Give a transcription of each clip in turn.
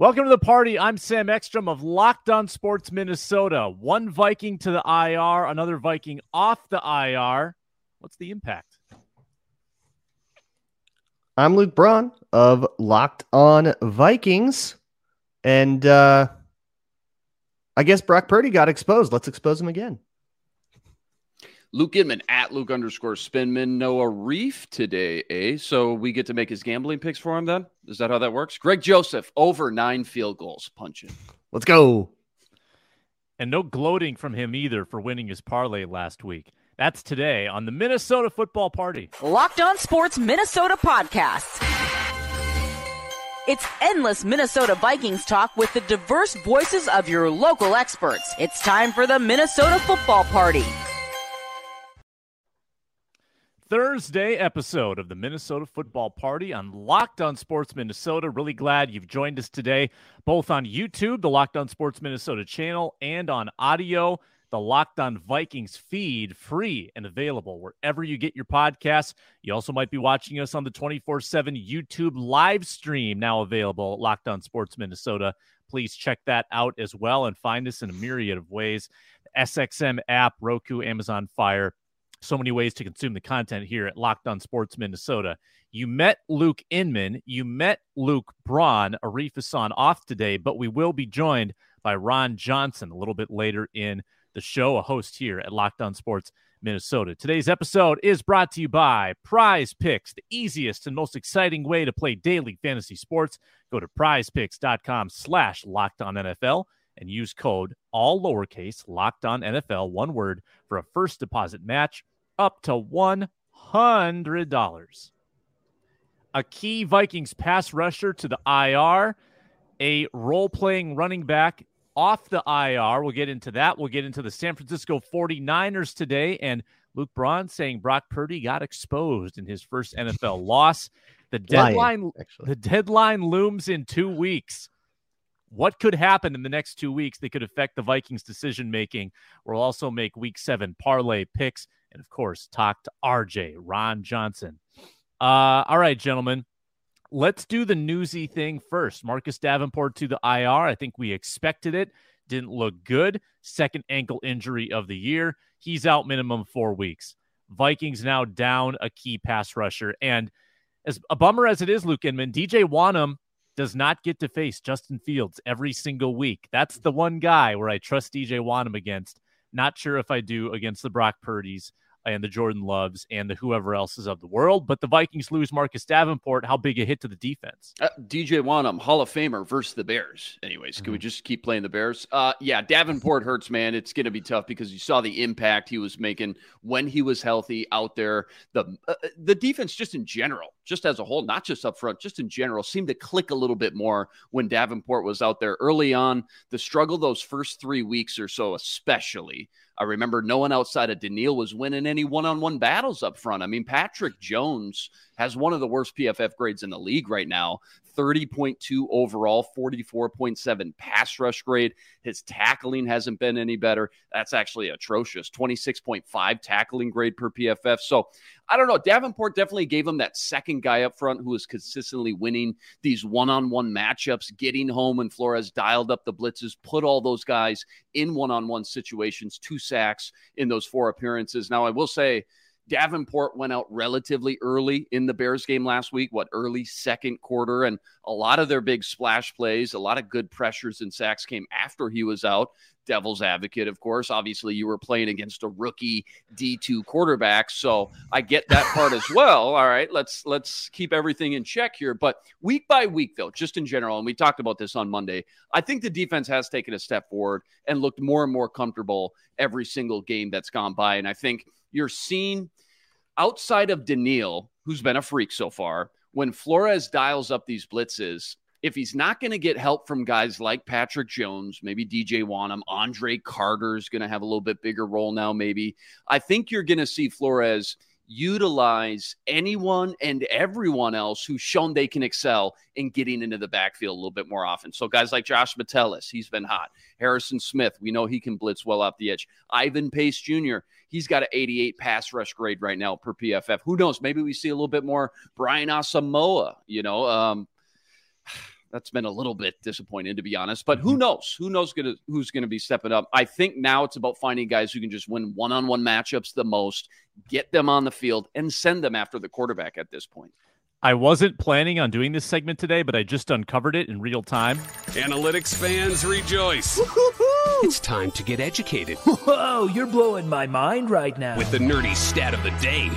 Welcome to the party. I'm Sam Ekstrom of Locked On Sports Minnesota. One Viking to the IR, another Viking off the IR. What's the impact? I'm Luke Braun of Locked On Vikings. And uh, I guess Brock Purdy got exposed. Let's expose him again. Luke Inman at Luke underscore Spinman. No Arif today, eh? So we get to make his gambling picks for him then? Is that how that works? Greg Joseph over nine field goals punching. Let's go. And no gloating from him either for winning his parlay last week. That's today on the Minnesota Football Party. Locked On Sports Minnesota podcast. It's endless Minnesota Vikings talk with the diverse voices of your local experts. It's time for the Minnesota Football Party. Thursday episode of the Minnesota Football Party on Locked On Sports Minnesota. Really glad you've joined us today, both on YouTube, the Locked On Sports Minnesota channel, and on audio, the Locked On Vikings feed, free and available wherever you get your podcasts. You also might be watching us on the 24 7 YouTube live stream, now available at Locked On Sports Minnesota. Please check that out as well and find us in a myriad of ways. SXM app, Roku, Amazon Fire so many ways to consume the content here at Locked On Sports Minnesota. You met Luke Inman, you met Luke Braun, Arif Hassan off today, but we will be joined by Ron Johnson a little bit later in the show, a host here at Locked On Sports Minnesota. Today's episode is brought to you by Prize Picks, the easiest and most exciting way to play daily fantasy sports. Go to prizepicks.com slash locked on NFL and use code all lowercase locked on NFL, one word, for a first deposit match up to $100. A key Vikings pass rusher to the IR, a role playing running back off the IR. We'll get into that. We'll get into the San Francisco 49ers today. And Luke Braun saying Brock Purdy got exposed in his first NFL loss. The deadline, Lying, the deadline looms in two weeks what could happen in the next two weeks that could affect the Vikings' decision making. We'll also make week seven parlay picks and, of course, talk to RJ, Ron Johnson. Uh, all right, gentlemen, let's do the newsy thing first. Marcus Davenport to the IR. I think we expected it. Didn't look good. Second ankle injury of the year. He's out minimum four weeks. Vikings now down a key pass rusher. And as a bummer as it is, Luke Inman, DJ Wonnum does not get to face Justin Fields every single week. That's the one guy where I trust DJ Wonnum against. Not sure if I do against the Brock Purdy's and the Jordan Loves and the whoever else is of the world. But the Vikings lose Marcus Davenport. How big a hit to the defense? Uh, DJ Wonnum, Hall of Famer versus the Bears. Anyways, mm-hmm. can we mm-hmm. just keep playing the Bears? Uh, yeah, Davenport hurts, man. It's going to be tough because you saw the impact he was making when he was healthy out there. The uh, the defense, just in general, just as a whole, not just up front, just in general, seemed to click a little bit more when Davenport was out there early on. The struggle those first three weeks or so, especially I remember no one outside of Danielle was winning any one on one battles up front. I mean, Patrick Jones has one of the worst PFF grades in the league right now 30.2 overall, 44.7 pass rush grade. His tackling hasn't been any better. That's actually atrocious. 26.5 tackling grade per PFF. So I don't know. Davenport definitely gave him that second guy up front who is consistently winning these one on one matchups, getting home when Flores dialed up the blitzes, put all those guys in one on one situations, two sacks in those four appearances. Now, I will say, Davenport went out relatively early in the Bears game last week, what early second quarter, and a lot of their big splash plays, a lot of good pressures and sacks came after he was out. Devil's advocate, of course. Obviously, you were playing against a rookie D2 quarterback, so I get that part as well. All right, let's let's keep everything in check here. But week by week, though, just in general, and we talked about this on Monday, I think the defense has taken a step forward and looked more and more comfortable every single game that's gone by. And I think you're seeing outside of Danielle, who's been a freak so far, when Flores dials up these blitzes, if he's not going to get help from guys like Patrick Jones, maybe DJ Wonnum, Andre Carter's going to have a little bit bigger role now, maybe. I think you're going to see Flores utilize anyone and everyone else who's shown they can excel in getting into the backfield a little bit more often. So guys like Josh Metellus, he's been hot. Harrison Smith, we know he can blitz well off the edge. Ivan Pace Jr., he's got an 88 pass rush grade right now per PFF. Who knows? Maybe we see a little bit more Brian Asamoah, you know. Um, that's been a little bit disappointing to be honest. But who mm-hmm. knows? Who knows gonna, who's going to be stepping up? I think now it's about finding guys who can just win one-on-one matchups the most, get them on the field, and send them after the quarterback at this point. I wasn't planning on doing this segment today, but I just uncovered it in real time. Analytics fans rejoice. It's time to get educated Whoa, you're blowing my mind right now. with the nerdy stat of the day.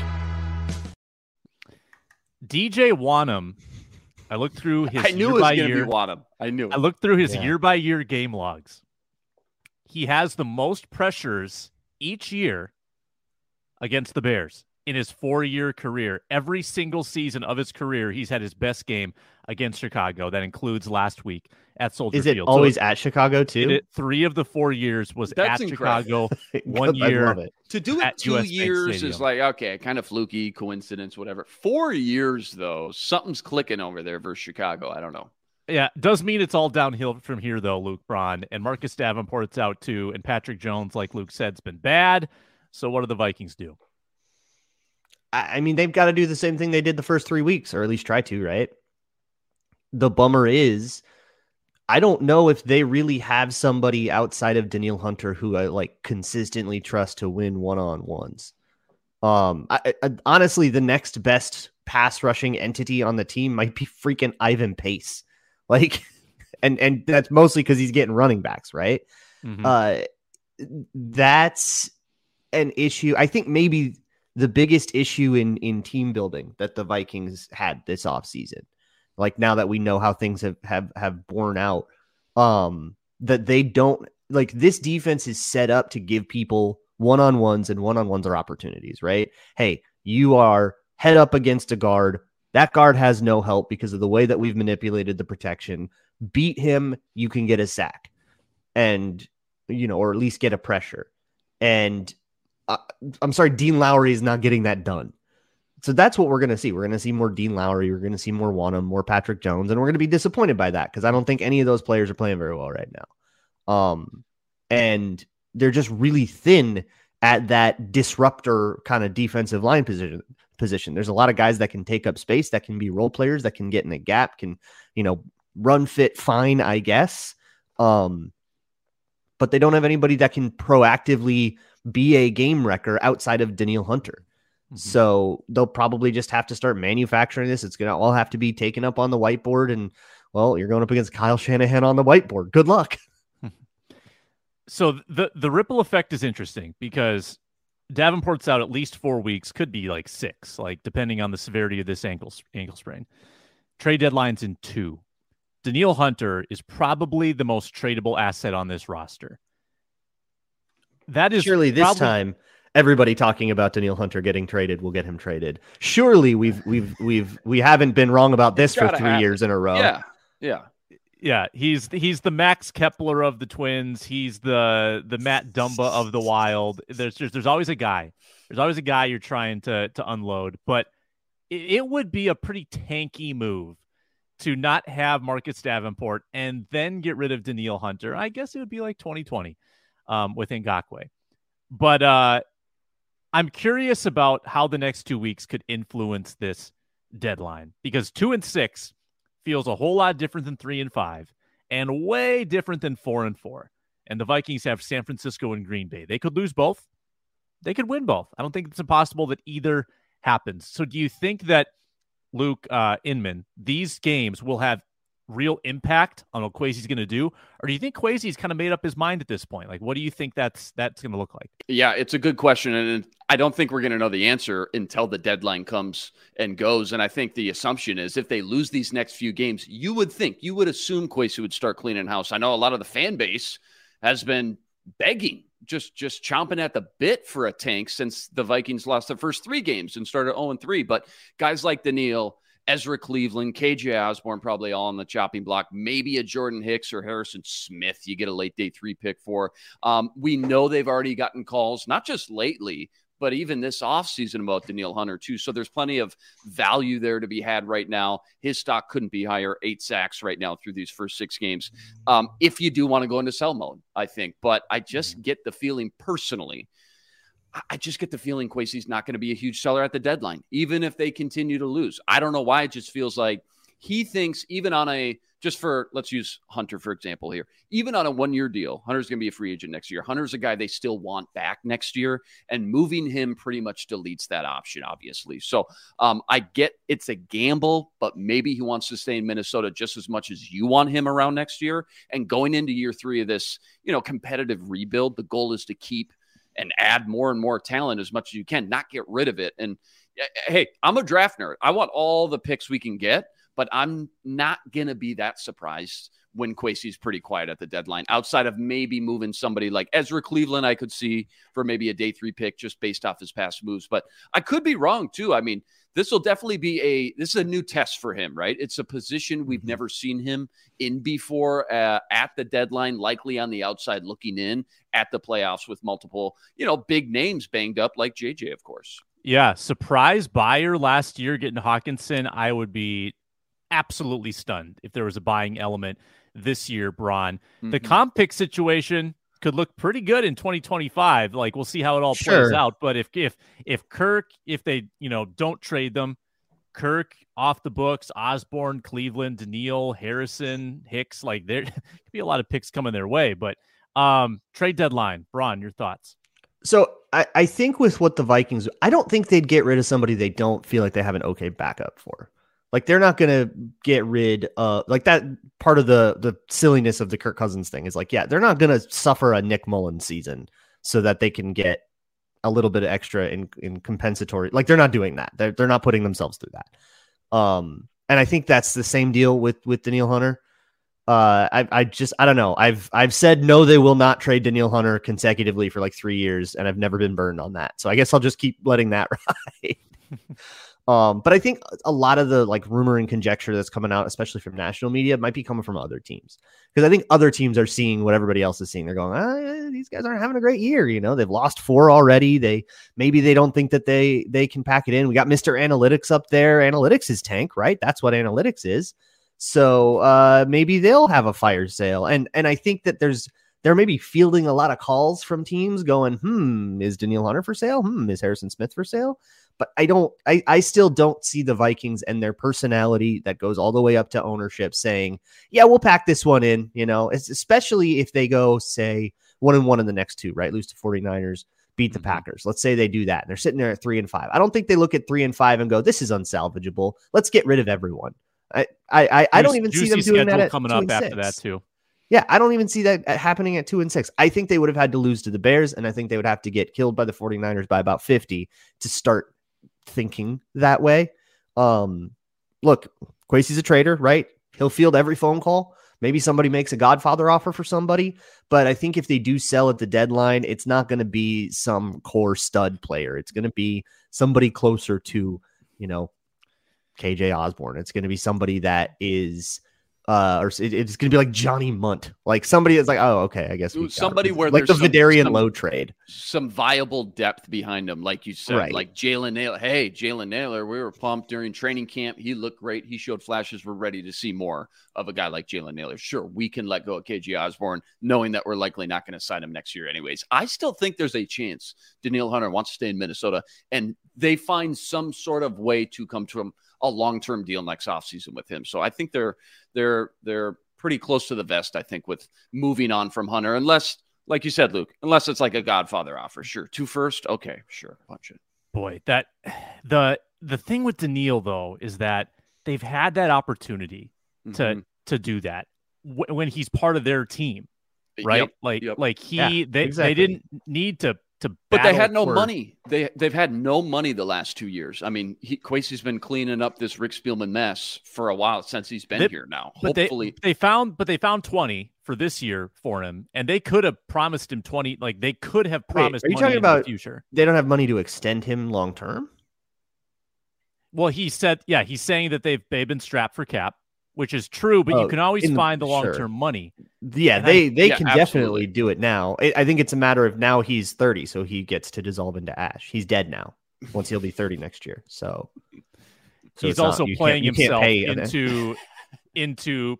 DJ Wonnum, I looked through his I knew year it was going to be Wonnum. I knew it. I looked through his Yeah. year by year game logs. He has the most pressures each year against the Bears in his four year career. Every single season of his career, he's had his best game against Chicago. That includes last week at Soldier Is it Field. So always at Chicago it- too? it- three of the four years was That's at incredible. Chicago. one year love it. to do it two US years is like okay, kind of fluky, coincidence, whatever. Four years though, something's clicking over there versus Chicago. I don't know. Yeah, does mean it's all downhill from here, though, Luke Braun. And Marcus Davenport's out too. And Patrick Jones, like Luke said, has been bad. So what do the Vikings do? I I mean, they've got to do the same thing they did the first three weeks, or at least try to, right? The bummer is, I don't know if they really have somebody outside of Danielle Hunter who I like consistently trust to win one on ones. Um, I, I, honestly, the next best pass rushing entity on the team might be freaking Ivan Pace, like, and and that's mostly because he's getting running backs, right? Mhm. uh that's an issue i think maybe the biggest issue in in team building that the vikings had this offseason like now that we know how things have have have borne out um that they don't like this defense is set up to give people one-on-ones and one-on-ones are opportunities right? Hey you are head up against a guard. That guard has no help because of the way that we've manipulated the protection. Beat him you can get a sack and you know, or at least get a pressure. And uh, I'm sorry, Dean Lowry is not getting that done. So that's what we're going to see. We're going to see more Dean Lowry. We're going to see more Wonnum, more Patrick Jones, and we're going to be disappointed by that because I don't think any of those players are playing very well right now. Um, and they're just really thin at that disruptor kind of defensive line position. Position. There's a lot of guys that can take up space, that can be role players, that can get in a gap, can you know run fit fine, I guess. Um, but they don't have anybody that can proactively be a game wrecker outside of Danielle Hunter. Mhm. So they'll probably just have to start manufacturing this. It's going to all have to be taken up on the whiteboard. And well, you're going up against Kyle Shanahan on the whiteboard. Good luck. So the the ripple effect is interesting because Davenport's out at least four weeks, could be like six, like depending on the severity of this ankle ankle sprain. Trade deadlines in two. Danielle Hunter is probably the most tradable asset on this roster. That is Surely this probably- time, everybody talking about Danielle Hunter getting traded will get him traded. Surely we've we've we've we haven't been wrong about this for three happen. years in a row. Yeah, yeah. Yeah, he's he's the Max Kepler of the Twins. He's the the Matt Dumba of the Wild. There's there's, there's always a guy. There's always a guy you're trying to to unload, but it, it would be a pretty tanky move to not have Marcus Davenport and then get rid of Danielle Hunter. I guess it would be like 2020 um, with Ngakoue. But uh, I'm curious about how the next two weeks could influence this deadline because two and six feels a whole lot different than three and five and way different than four and four. And the Vikings have San Francisco and Green Bay. They could lose both. They could win both. I don't think it's impossible that either happens. So do you think that Luke uh, Inman, these games will have real impact on what Kwesi's going to do, or do you think Kwesi's kind of made up his mind at this point? Like, what do you think that's that's going to look like? Yeah, it's a good question. And I don't think we're going to know the answer until the deadline comes and goes. And I think the assumption is if they lose these next few games, you would think, you would assume Kwesi would start cleaning house. I know a lot of the fan base has been begging, just just chomping at the bit for a tank since the Vikings lost the first three games and started 0 3. But guys like Danielle, Ezra Cleveland, KJ Osborne, probably all on the chopping block. Maybe a Jordan Hicks or Harrison Smith, you get a late day three pick for. Um, we know they've already gotten calls, not just lately, but even this offseason about Danielle Hunter, too. So there's plenty of value there to be had right now. His stock couldn't be higher, eight sacks right now through these first six games. Um, if you do want to go into sell mode, I think. But I just get the feeling personally. I- just get the feeling Kwesi's not going to be a huge seller at the deadline, even if they continue to lose. I don't know why. It just feels like he thinks even on a just for let's use Hunter for example here. Even on a one year deal, Hunter's going to be a free agent next year. Hunter's a guy they still want back next year, and moving him pretty much deletes that option, obviously. So um, I get it's a gamble, but maybe he wants to stay in Minnesota just as much as you want him around next year. And going into year three of this, you know, competitive rebuild, the goal is to keep and add more and more talent as much as you can, not get rid of it. And eh, eh, hey, I'm a draft nerd. I want all the picks we can get but I'm not going to be that surprised when Kwesi's pretty quiet at the deadline, outside of maybe moving somebody like Ezra Cleveland, I could see for maybe a day three pick just based off his past moves. But I could be wrong too. I mean, this will definitely be a this is a new test for him, right? It's a position we've mm-hmm. never seen him in before uh, at the deadline, likely on the outside looking in at the playoffs with multiple, you know, big names banged up like JJ, of course. Yeah, surprise buyer last year getting Hockenson. I would be absolutely stunned if there was a buying element this year, Braun. Mm-hmm. The comp pick situation could look pretty good in 2025. Like we'll see how it all sure. plays out. But if if if Kirk, if they you know don't trade them, Kirk off the books, Osborne, Cleveland, Danielle, Harrison, Hicks, like there could be a lot of picks coming their way. But um trade deadline, Braun, your thoughts? So I, I think with what the Vikings, I don't think they'd get rid of somebody they don't feel like they have an okay backup for. Like they're not going to get rid of like that part of the the silliness of the Kirk Cousins thing is like yeah, they're not going to suffer a Nick Mullens season so that they can get a little bit of extra in in compensatory. Like they're not doing that. They're they're not putting themselves through that. Um and I think that's the same deal with with Danielle Hunter. Uh, I, I just I don't know. I've I've said no, they will not trade Danielle Hunter consecutively for like three years, and I've never been burned on that. So I guess I'll just keep letting that ride. Um, but I think a lot of the like rumor and conjecture that's coming out, especially from national media, might be coming from other teams because I think other teams are seeing what everybody else is seeing. They're going, ah, these guys aren't having a great year. You know, they've lost four already. They maybe they don't think that they they can pack it in. We got Mister Analytics up there. Analytics is tank, right? That's what analytics is. So uh, maybe they'll have a fire sale, and and I think that there's they're maybe fielding a lot of calls from teams going, hmm, is Danielle Hunter for sale? Hmm, is Harrison Smith for sale? But I don't I, I still don't see the Vikings and their personality that goes all the way up to ownership saying, yeah, we'll pack this one in, you know, it's especially if they go say one and one in the next two, right? Lose to 49ers, beat the mm-hmm. Packers. Let's say they do that and they're sitting there at three and five. I don't think they look at three and five and go, this is unsalvageable. Let's get rid of everyone. I I I, I don't even see them doing that coming up after that too. Yeah, I don't even see that happening at two and six. I think they would have had to lose to the Bears, and I think they would have to get killed by the 49ers by about 50 to start thinking that way. Um, look, Kwesi's a trader, right? He'll field every phone call. Maybe somebody makes a Godfather offer for somebody, but I think if they do sell at the deadline, it's not going to be some core stud player. It's going to be somebody closer to, you know, KJ Osborne. It's going to be somebody that is uh, or it, it's to be like Johnny Mundt, like somebody that's like, oh, okay, I guess somebody where like the Vederian Lowe trade, some viable depth behind him, like you said, right. like Jalen Nailor. Hey, Jalen Nailor, we were pumped during training camp. He looked great. He showed flashes. We're ready to see more of a guy like Jalen Nailor. Sure, we can let go of KJ Osborne, knowing that we're likely not going to sign him next year, anyways. I still think there's a chance Danielle Hunter wants to stay in Minnesota, and they find some sort of way to come to him a long-term deal next offseason with him. So I think they're they're they're pretty close to the vest, I think, with moving on from Hunter, unless, like you said, Luke, unless it's like a Godfather offer. Sure. Two first, okay, sure, punch it. Boy, that the the thing with Danielle though is that they've had that opportunity to mm-hmm. to do that w- when he's part of their team right? Yep, like yep. like he yeah, they exactly. they didn't need to to but they had no for... money. They they've had no money the last two years. I mean, he, Kwesi's been cleaning up this Rick Spielman mess for a while since he's been they, here now. Hopefully, they, they, found but they found twenty for this year for him, and they could have promised him twenty. Like they could have promised. Wait, are you talking about the future? They don't have money to extend him long term. Well, he said, yeah, he's saying that they've they've been strapped for cap which is true, but oh, you can always find the long term sure. money. Yeah, and they they yeah, can absolutely. definitely do it now. I think it's a matter of now he's 30, so he gets to dissolve into ash. He's dead now. Once he'll be 30 next year. So, so he's also not, playing himself into into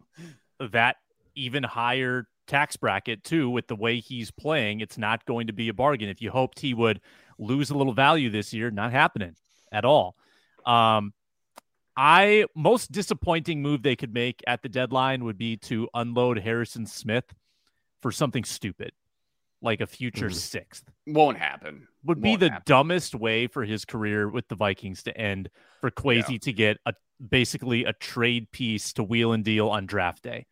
that even higher tax bracket too with the way he's playing. It's not going to be a bargain. If you hoped he would lose a little value this year, not happening at all. Um, I most disappointing move they could make at the deadline would be to unload Harrison Smith for something stupid, like a future Mhm. sixth. Won't happen. Would be Won't the happen. dumbest way for his career with the Vikings to end for Kwesi to get a basically a trade piece to wheel and deal on draft day.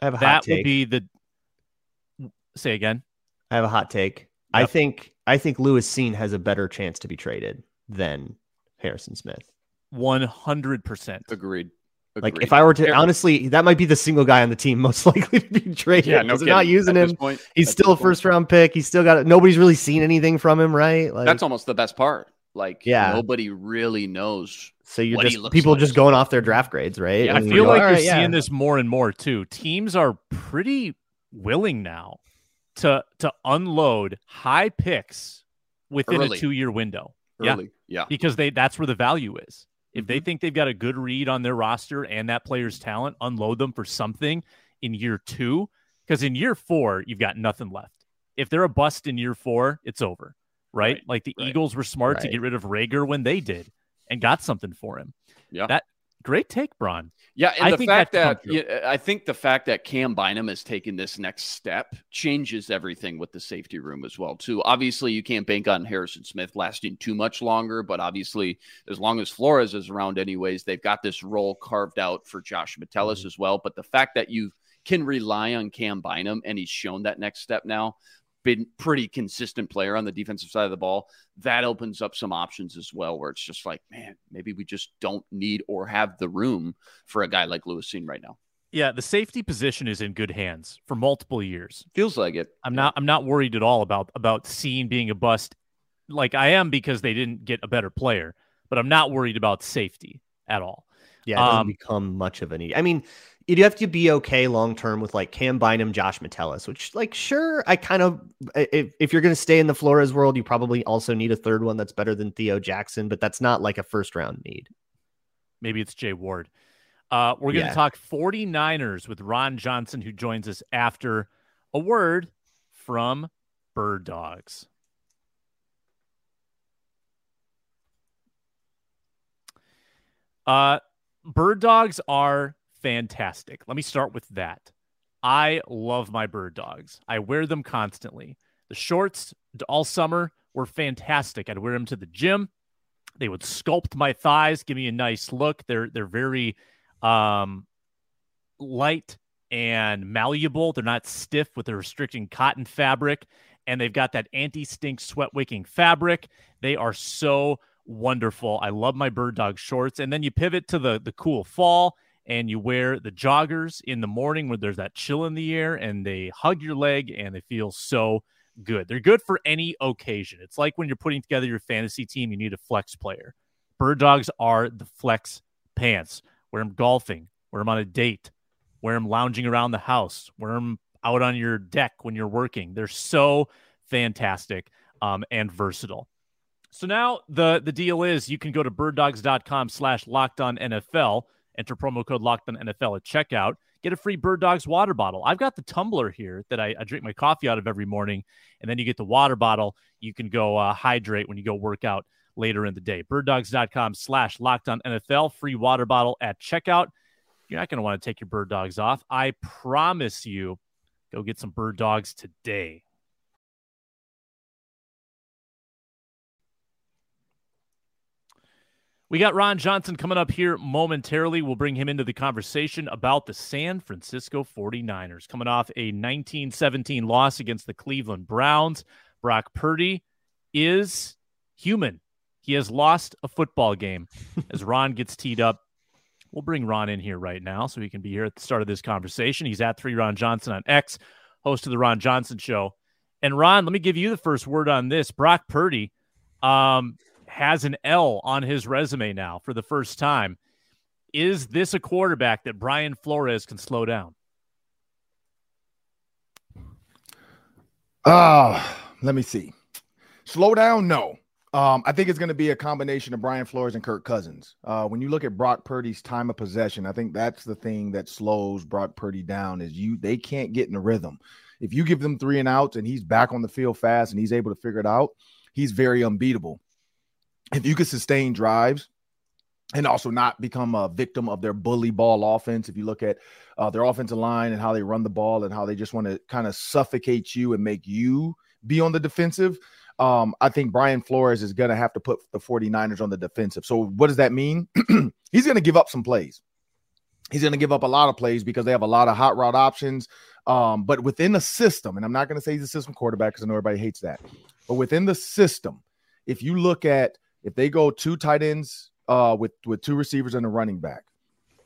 I have a hot That take. would be the say again. I have a hot take. I think I think Lewis Cine has a better chance to be traded than Harrison Smith. One hundred percent. Agreed. Like if I were to honestly, that might be the single guy on the team most likely to be traded. yeah, no because they're not using At him. point- He's still a this point, first round pick. He's still got nobody's really seen anything from him, right? Like That's almost the best part. Like, Yeah. nobody really knows. so you're what he just looks people like. just going off their draft grades, right? I feel like "All you're right, yeah." seeing this more and more too. Teams are pretty willing now to to unload high picks within Early. a two year window. Yeah. Early. Yeah. because they that's where the value is. If Mm-hmm. they think they've got a good read on their roster and that player's talent, unload them for something in year two. Because in year four, you've got nothing left. If they're a bust in year four, it's over. Right? Right, Like the right. Eagles were smart to get rid of Reagor when they did and got something for him. Yeah. That great take, Braun. Yeah, and I the think fact that that could come yeah, I think the fact that Cam Bynum has taken this next step changes everything with the safety room as well. Too obviously, you can't bank on Harrison Smith lasting too much longer, but obviously, as long as Flores is around, anyways, they've got this role carved out for Josh Metellus Mm-hmm. as well. But the fact that you can rely on Cam Bynum and he's shown that next step now, been pretty consistent player on the defensive side of the ball. That opens up some options as well, where it's just like, man, maybe we just don't need or have the room for a guy like Lewis Cine right now. Yeah, the safety position is in good hands for multiple years. Feels like it. I'm not I'm not worried at all about about Cine being a bust. Like I am because they didn't get a better player, but I'm not worried about safety at all. Yeah, it doesn't Um, become much of a need. I mean, you'd have to be okay long term with like Cam Bynum, Josh Metellus, which, like, sure, I kind of, if, if you're going to stay in the Flores world, you probably also need a third one that's better than Theo Jackson, but that's not like a first round need. Maybe it's Jay Ward. Uh, we're going to Yeah. talk 49ers with Ron Johnson, who joins us after a word from Bird Dogs. Uh, bird dogs are fantastic. Let me start with that. I love my bird dogs. I wear them constantly. The shorts all summer were fantastic. I'd wear them to the gym. They would sculpt my thighs, give me a nice look. They're they're very um, light and malleable. They're not stiff with the restricting cotton fabric, and they've got that anti-stink sweat wicking fabric. They are so wonderful. I love my bird dog shorts. And then you pivot to the the cool fall and you wear the joggers in the morning where there's that chill in the air and they hug your leg and they feel so good. They're good for any occasion. It's like when you're putting together your fantasy team, you need a flex player. Bird dogs are the flex pants. Wear them golfing, wear them on a date, wear them lounging around the house, wear them out on your deck when you're working. They're so fantastic um, and versatile. So now the the deal is you can go to birddogs.com slash locked on NFL, enter promo code locked on NFL at checkout, get a free Bird Dogs water bottle. I've got the tumbler here that I, I drink my coffee out of every morning, and then you get the water bottle. You can go uh, hydrate when you go work out later in the day. Birddogs.com slash locked on NFL, free water bottle at checkout. You're not going to want to take your bird dogs off. I promise you, go get some bird dogs today. We got Ron Johnson coming up here momentarily. We'll bring him into the conversation about the San Francisco 49ers coming off a 1917 loss against the Cleveland Browns. Brock Purdy is human. He has lost a football game as Ron gets teed up. We'll bring Ron in here right now so he can be here at the start of this conversation. He's at 3 Ron Johnson on X, host of the Ron Johnson Show. And Ron, let me give you the first word on this. Brock Purdy, um, has an L on his resume now for the first time. Is this a quarterback that Brian Flores can slow down? Uh, let me see. Slow down, no. Um, I think it's going to be a combination of Brian Flores and Kirk Cousins. Uh, when you look at Brock Purdy's time of possession, I think that's the thing that slows Brock Purdy down is you they can't get in a rhythm. If you give them three and outs and he's back on the field fast and he's able to figure it out, he's very unbeatable. If you could sustain drives and also not become a victim of their bully ball offense. If you look at uh, their offensive line and how they run the ball and how they just want to kind of suffocate you and make you be on the defensive, um, I think Brian Flores is going to have to put the 49ers on the defensive. So, what does that mean? He's going to give up some plays. He's going to give up a lot of plays because they have a lot of hot route options. Um, but within the system, and I'm not going to say he's a system quarterback because I know everybody hates that, but within the system, if you look at if they go two tight ends uh, with with two receivers and a running back,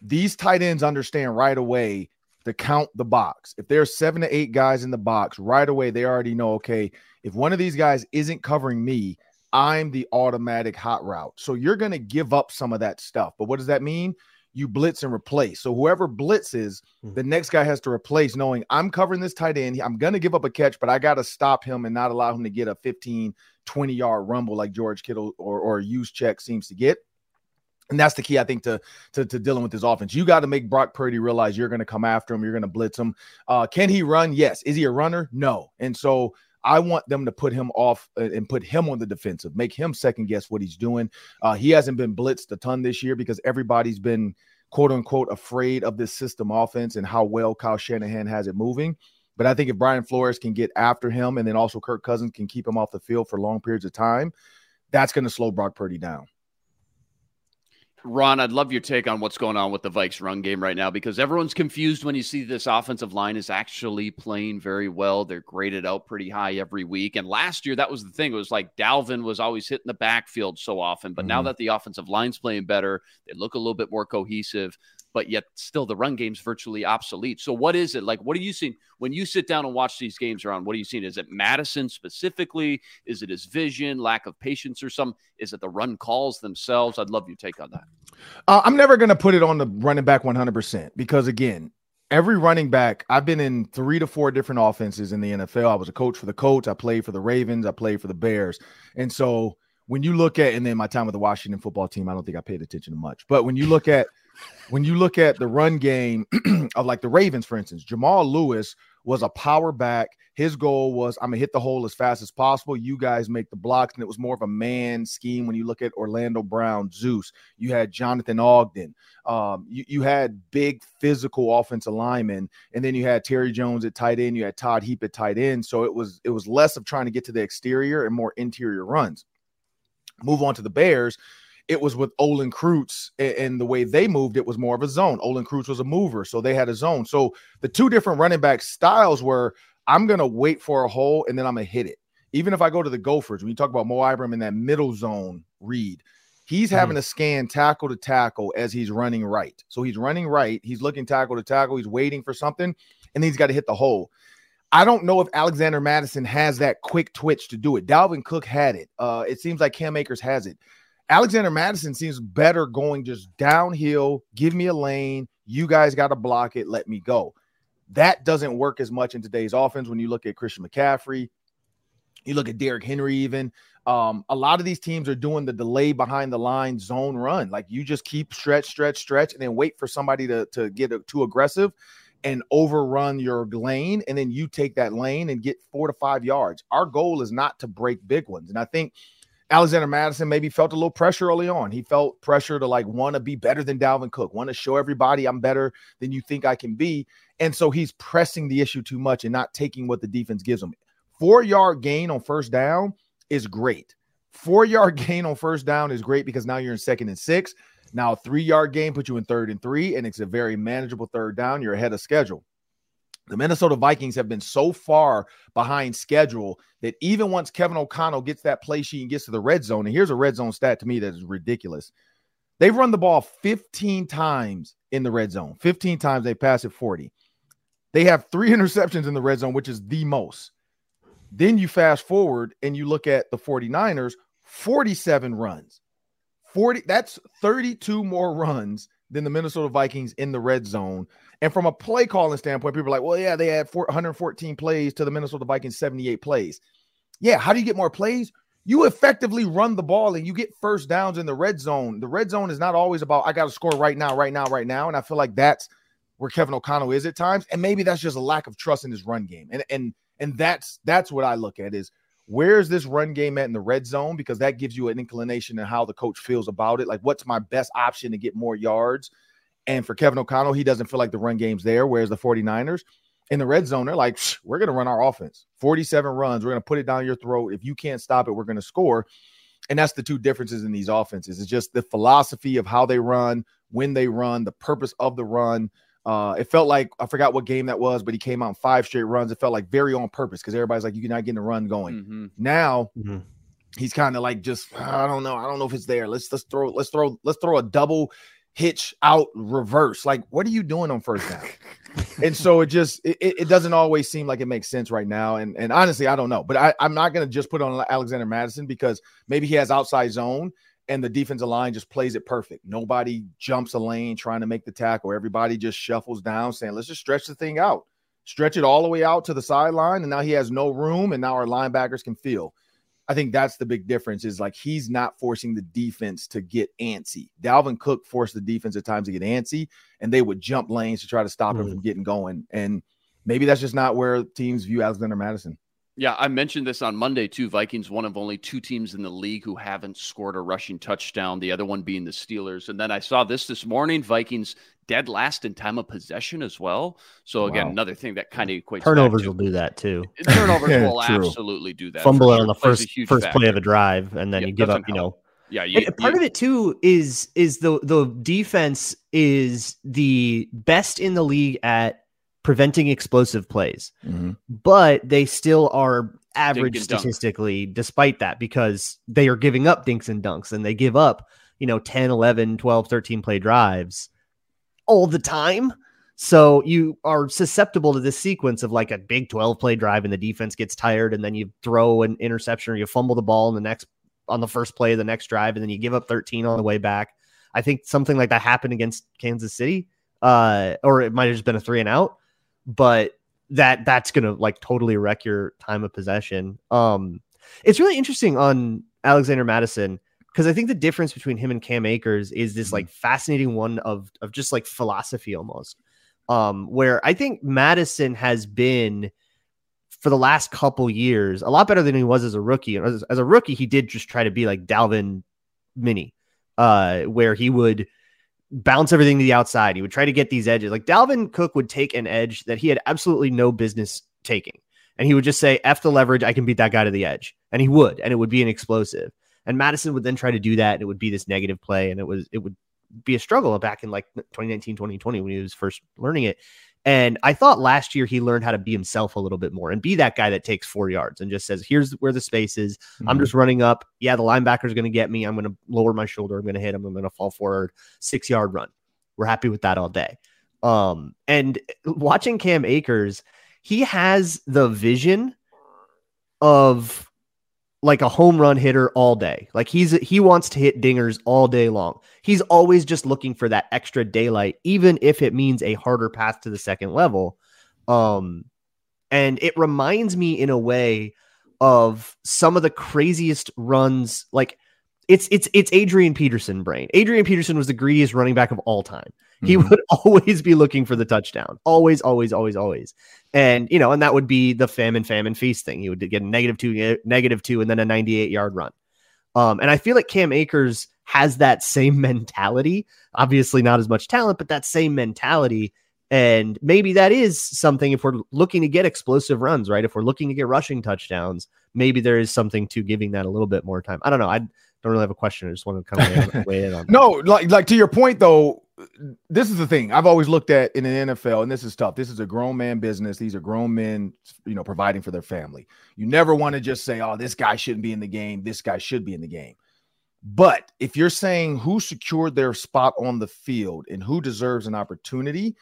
these tight ends understand right away to count the box. If there's seven to eight guys in the box, right away they already know. Okay, if one of these guys isn't covering me, I'm the automatic hot route. So you're going to give up some of that stuff. But what does that mean? You blitz and replace. So whoever blitzes, mm-hmm. the next guy has to replace, knowing I'm covering this tight end. I'm going to give up a catch, but I got to stop him and not allow him to get a 15, 20 yard rumble like George Kittle or, or Juszczyk seems to get. And that's the key, I think, to to, to dealing with this offense. You got to make Brock Purdy realize you're going to come after him. You're going to blitz him. Uh, can he run? Yes. Is he a runner? No. And so I want them to put him off uh, and put him on the defensive, make him second guess what he's doing. Uh, he hasn't been blitzed a ton this year because everybody's been quote unquote afraid of this system offense and how well Kyle Shanahan has it moving. But I think if Brian Flores can get after him and then also Kirk Cousins can keep him off the field for long periods of time, that's going to slow Brock Purdy down. Ron, I'd love your take on what's going on with the Vikes run game right now because everyone's confused when you see this offensive line is actually playing very well. They're graded out pretty high every week. And last year, that was the thing. It was like Dalvin was always hitting the backfield so often. But mm-hmm. now that the offensive line's playing better, they look a little bit more cohesive but yet still the run game's virtually obsolete. So what is it like? What are you seeing when you sit down and watch these games around? What are you seeing? Is it Mattison specifically? Is it his vision, lack of patience, or some? Is it the run calls themselves? I'd love your take on that. Uh, I'm never going to put it on the running back 100% because again, every running back, I've been in three to four different offenses in the NFL. I was a coach for the Colts. I played for the Ravens. I played for the Bears, and so when you look at and then my time with the Washington football team, I don't think I paid attention to much. But when you look at when you look at the run game of like the Ravens, for instance, Jamal Lewis was a power back. His goal was I'm gonna hit the hole as fast as possible. You guys make the blocks, and it was more of a man scheme. When you look at Orlando Brown, Zeus, you had Jonathan Ogden, um, you, you had big physical offensive linemen, and then you had Terry Jones at tight end, you had Todd Heap at tight end. So it was it was less of trying to get to the exterior and more interior runs. Move on to the Bears it was with Olin Kreutz and the way they moved, it was more of a zone. Olin Kreutz was a mover, so they had a zone. So the two different running back styles were I'm going to wait for a hole and then I'm going to hit it. Even if I go to the Gophers, when you talk about Mo Ibrahim in that middle zone read, he's mm-hmm. having to scan tackle to tackle as he's running right. So he's running right, he's looking tackle to tackle, he's waiting for something, and then he's got to hit the hole. I don't know if Alexander Mattison has that quick twitch to do it. Dalvin Cook had it. Uh, it seems like Cam Akers has it. Alexander Mattison seems better going just downhill. Give me a lane. You guys got to block it. Let me go. That doesn't work as much in today's offense when you look at Christian McCaffrey. You look at Derrick Henry, even. Um, a lot of these teams are doing the delay behind the line zone run. Like you just keep stretch, stretch, stretch, and then wait for somebody to, to get too aggressive and overrun your lane. And then you take that lane and get four to five yards. Our goal is not to break big ones. And I think – Alexander Mattison maybe felt a little pressure early on. He felt pressure to like want to be better than Dalvin Cook, want to show everybody I'm better than you think I can be. And so he's pressing the issue too much and not taking what the defense gives him. Four yard gain on first down is great. Four yard gain on first down is great because now you're in second and six. Now, three yard gain puts you in third and three, and it's a very manageable third down. You're ahead of schedule the Minnesota Vikings have been so far behind schedule that even once Kevin O'Connell gets that play sheet and gets to the red zone, and here's a red zone stat to me that is ridiculous. They've run the ball 15 times in the red zone. 15 times they pass it 40. They have three interceptions in the red zone, which is the most. Then you fast forward and you look at the 49ers, 47 runs. 40 that's 32 more runs than the Minnesota Vikings in the red zone. And from a play calling standpoint, people are like, well, yeah, they had 114 plays to the Minnesota Vikings 78 plays. Yeah, how do you get more plays? You effectively run the ball and you get first downs in the red zone. The red zone is not always about I got to score right now, right now, right now. And I feel like that's where Kevin O'Connell is at times. And maybe that's just a lack of trust in his run game. And and and that's that's what I look at is where's this run game at in the red zone? Because that gives you an inclination of how the coach feels about it. Like, what's my best option to get more yards? And for Kevin O'Connell, he doesn't feel like the run game's there. Whereas the 49ers in the red zone, they're like, we're going to run our offense 47 runs. We're going to put it down your throat. If you can't stop it, we're going to score. And that's the two differences in these offenses. It's just the philosophy of how they run, when they run, the purpose of the run. Uh, it felt like I forgot what game that was, but he came out in five straight runs. It felt like very on purpose because everybody's like, you're not getting a run going. Mm-hmm. Now Mhm. he's kind of like just I don't know. I don't know if it's there. Let's let's throw let's throw let's throw a double hitch out reverse. Like, what are you doing on first down? and so it just it, it doesn't always seem like it makes sense right now. And and honestly, I don't know. But I, I'm not gonna just put on Alexander Mattison because maybe he has outside zone and the defensive line just plays it perfect. Nobody jumps a lane trying to make the tackle. Everybody just shuffles down, saying, let's just stretch the thing out. Stretch it all the way out to the sideline. And now he has no room, and now our linebackers can feel. I think that's the big difference is like he's not forcing the defense to get antsy. Dalvin Cook forced the defense at times to get antsy, and they would jump lanes to try to stop him Mhm. from getting going. And maybe that's just not where teams view Alexander Mattison. Yeah, I mentioned this on Monday too. Vikings, one of only two teams in the league who haven't scored a rushing touchdown, the other one being the Steelers. And then I saw this this morning Vikings dead last in time of possession as well. So, again, Wow. another thing that kind of equates Turnovers will do that too. turnovers will True. absolutely do that. Fumble sure. on the first first play of a drive, and then Yeah, you give up. You know, Yeah, you, and part you- of it too is is the the defense is the best in the league at preventing explosive plays, but they still are average and dunk. statistically despite that because they are giving up dinks and dunks and they give up, you know, 10, 11, 12, 13 play drives all the time. So you are susceptible to this sequence of like a big 12 play drive and the defense gets tired and then you throw an interception or you fumble the ball in the next on the first play of the next drive and then you give up 13 on the way back. I think something like that happened against Kansas City. Uh, or it might have just been a three and out, but that that's gonna like totally wreck your time of possession. Um, it's really interesting on Alexander Mattison because I think the difference between him and Cam Akers is this like fascinating one of of just like philosophy almost. Um, where I think Mattison has been for the last couple years a lot better than he was as a rookie. As, as a rookie, he did just try to be like Dalvin Mini, uh, where he would bounce everything to the outside. He would try to get these edges. Like Dalvin Cook would take an edge that he had absolutely no business taking. And he would just say, F the leverage, I can beat that guy to the edge. And he would, and it would be an explosive. And Mattison would then try to do that, and it would be this negative play, and it was it would be a struggle back in like 2019, 2020 when he was first learning it. And I thought last year he learned how to be himself a little bit more and be that guy that takes four yards and just says, here's where the space is. I'm just running up. Yeah, the linebacker's going to get me. I'm going to lower my shoulder. I'm going to hit him. I'm going to fall forward. Six yard run. We're happy with that all day. Um, and watching Cam Akers, he has the vision of like a home run hitter all day. Like he's he wants to hit dingers all day long. He's always just looking for that extra daylight, even if it means a harder path to the second level. Um, and it reminds me in a way of some of the craziest runs. Like it's it's it's Adrian Peterson brain. Adrian Peterson was the greediest running back of all time. He Mhm. would always be looking for the touchdown. Always, always, always, always. And you know, and that would be the famine, famine feast thing. He would get a negative two, eh, negative two, and then a 98 yard run. Um, and I feel like Cam Akers has that same mentality. Obviously, not as much talent, but that same mentality. And maybe that is something if we're looking to get explosive runs, right? If we're looking to get rushing touchdowns, maybe there is something to giving that a little bit more time. I don't know. I don't really have a question. I just want to kind of weigh in on. that. No, like like to your point though, this is the thing I've always looked at in the NFL, and this is tough. This is a grown man business. These are grown men, you know, providing for their family. You never want to just say, "Oh, this guy shouldn't be in the game. This guy should be in the game." But if you're saying who secured their spot on the field and who deserves an opportunity,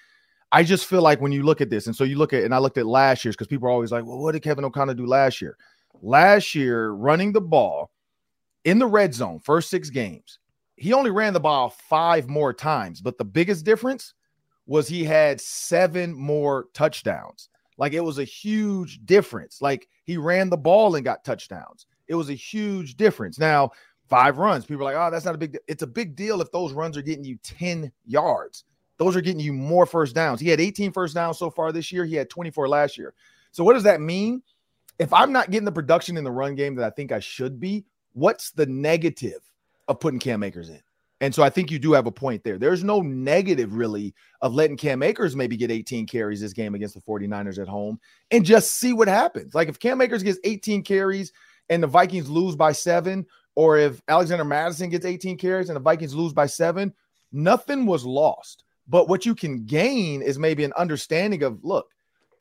I just feel like when you look at this, and so you look at, and I looked at last year's because people are always like, "Well, what did Kevin O'Connor do last year?" Last year, running the ball in the red zone, first six games, he only ran the ball five more times. But the biggest difference was he had seven more touchdowns. Like it was a huge difference. Like he ran the ball and got touchdowns. It was a huge difference. Now, five runs, people are like, oh, that's not a big deal. It's a big deal if those runs are getting you 10 yards. Those are getting you more first downs. He had 18 first downs so far this year. He had 24 last year. So what does that mean? if I'm not getting the production in the run game that I think I should be, what's the negative of putting Cam Akers in? And so I think you do have a point there. There's no negative really of letting Cam Akers maybe get 18 carries this game against the 49ers at home and just see what happens. Like if Cam Akers gets 18 carries and the Vikings lose by seven, or if Alexander Mattison gets 18 carries and the Vikings lose by seven, nothing was lost. But what you can gain is maybe an understanding of look,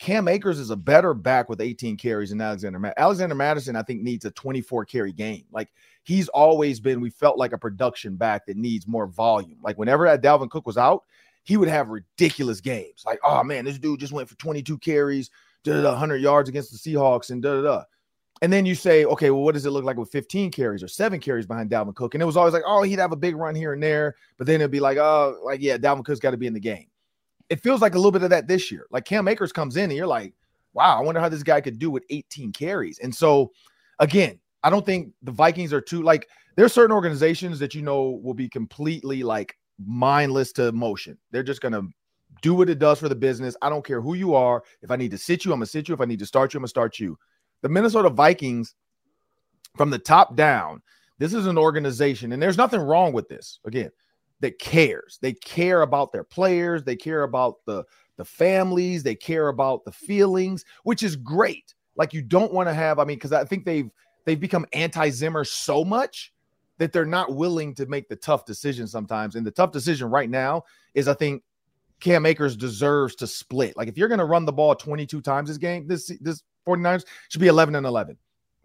Cam Akers is a better back with 18 carries than Alexander Matt. Alexander Mattison, I think, needs a 24 carry game. Like he's always been, we felt like a production back that needs more volume. Like whenever that Dalvin Cook was out, he would have ridiculous games. Like, oh man, this dude just went for 22 carries, did 100 yards against the Seahawks, and da da. And then you say, okay, well, what does it look like with 15 carries or seven carries behind Dalvin Cook? And it was always like, oh, he'd have a big run here and there, but then it'd be like, oh, like yeah, Dalvin Cook's got to be in the game it feels like a little bit of that this year. Like Cam Akers comes in and you're like, wow, I wonder how this guy could do with 18 carries. And so, again, I don't think the Vikings are too like there's certain organizations that you know will be completely like mindless to motion. They're just gonna do what it does for the business. I don't care who you are. If I need to sit you, I'm gonna sit you. If I need to start you, I'm gonna start you. The Minnesota Vikings, from the top down, this is an organization, and there's nothing wrong with this. Again, that cares. They care about their players. They care about the the families. They care about the feelings, which is great. Like you don't want to have. I mean, because I think they've they've become anti Zimmer so much that they're not willing to make the tough decision sometimes. And the tough decision right now is, I think, Cam Akers deserves to split. Like if you're going to run the ball 22 times this game, this this 49ers should be 11 and 11.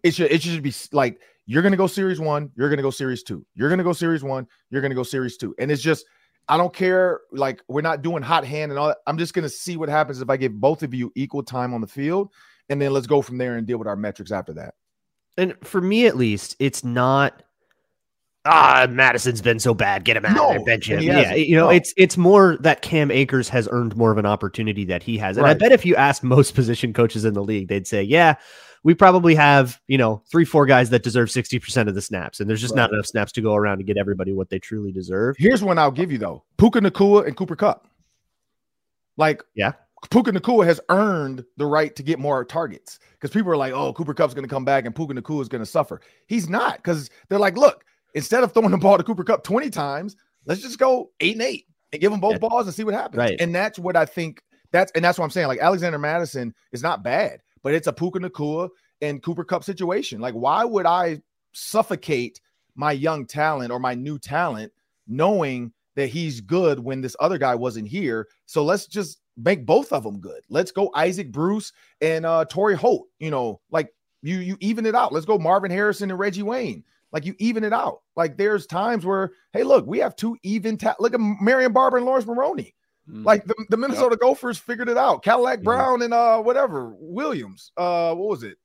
It should it should be like you're going to go series one. You're going to go series two. You're going to go series one. You're going to go series two. And it's just, I don't care. Like, we're not doing hot hand and all that. I'm just going to see what happens if I give both of you equal time on the field. And then let's go from there and deal with our metrics after that. And for me, at least, it's not. Ah, Mattison's been so bad. Get him out no, of there, bench him. Yeah, you know, no. it's it's more that Cam Akers has earned more of an opportunity that he has. And right. I bet if you ask most position coaches in the league, they'd say, "Yeah, we probably have, you know, three, four guys that deserve 60% of the snaps. And there's just right. not enough snaps to go around to get everybody what they truly deserve. Here's one I'll give you though Puka Nacua and Cooper Kupp. Like, yeah, Puka Nacua has earned the right to get more targets because people are like, oh, Cooper Kupp's going to come back and Puka Nacua is going to suffer. He's not because they're like, look, instead of throwing the ball to Cooper Cup 20 times, let's just go eight and eight and give them both yeah. balls and see what happens. Right. And that's what I think that's, and that's what I'm saying. Like Alexander Mattison is not bad, but it's a Puka Nacua and Cooper Kupp situation. Like, why would I suffocate my young talent or my new talent knowing that he's good when this other guy wasn't here? So let's just make both of them good. Let's go Isaac Bruce and uh Torry Holt. You know, like you you even it out. Let's go Marvin Harrison and Reggie Wayne. Like you even it out. Like there's times where, hey, look, we have two even. Ta- look at Marion Barber and Laurence Maroney. Mm. Like the, the Minnesota yep. Gophers figured it out. Cadillac Brown and uh whatever Williams. Uh, what was it?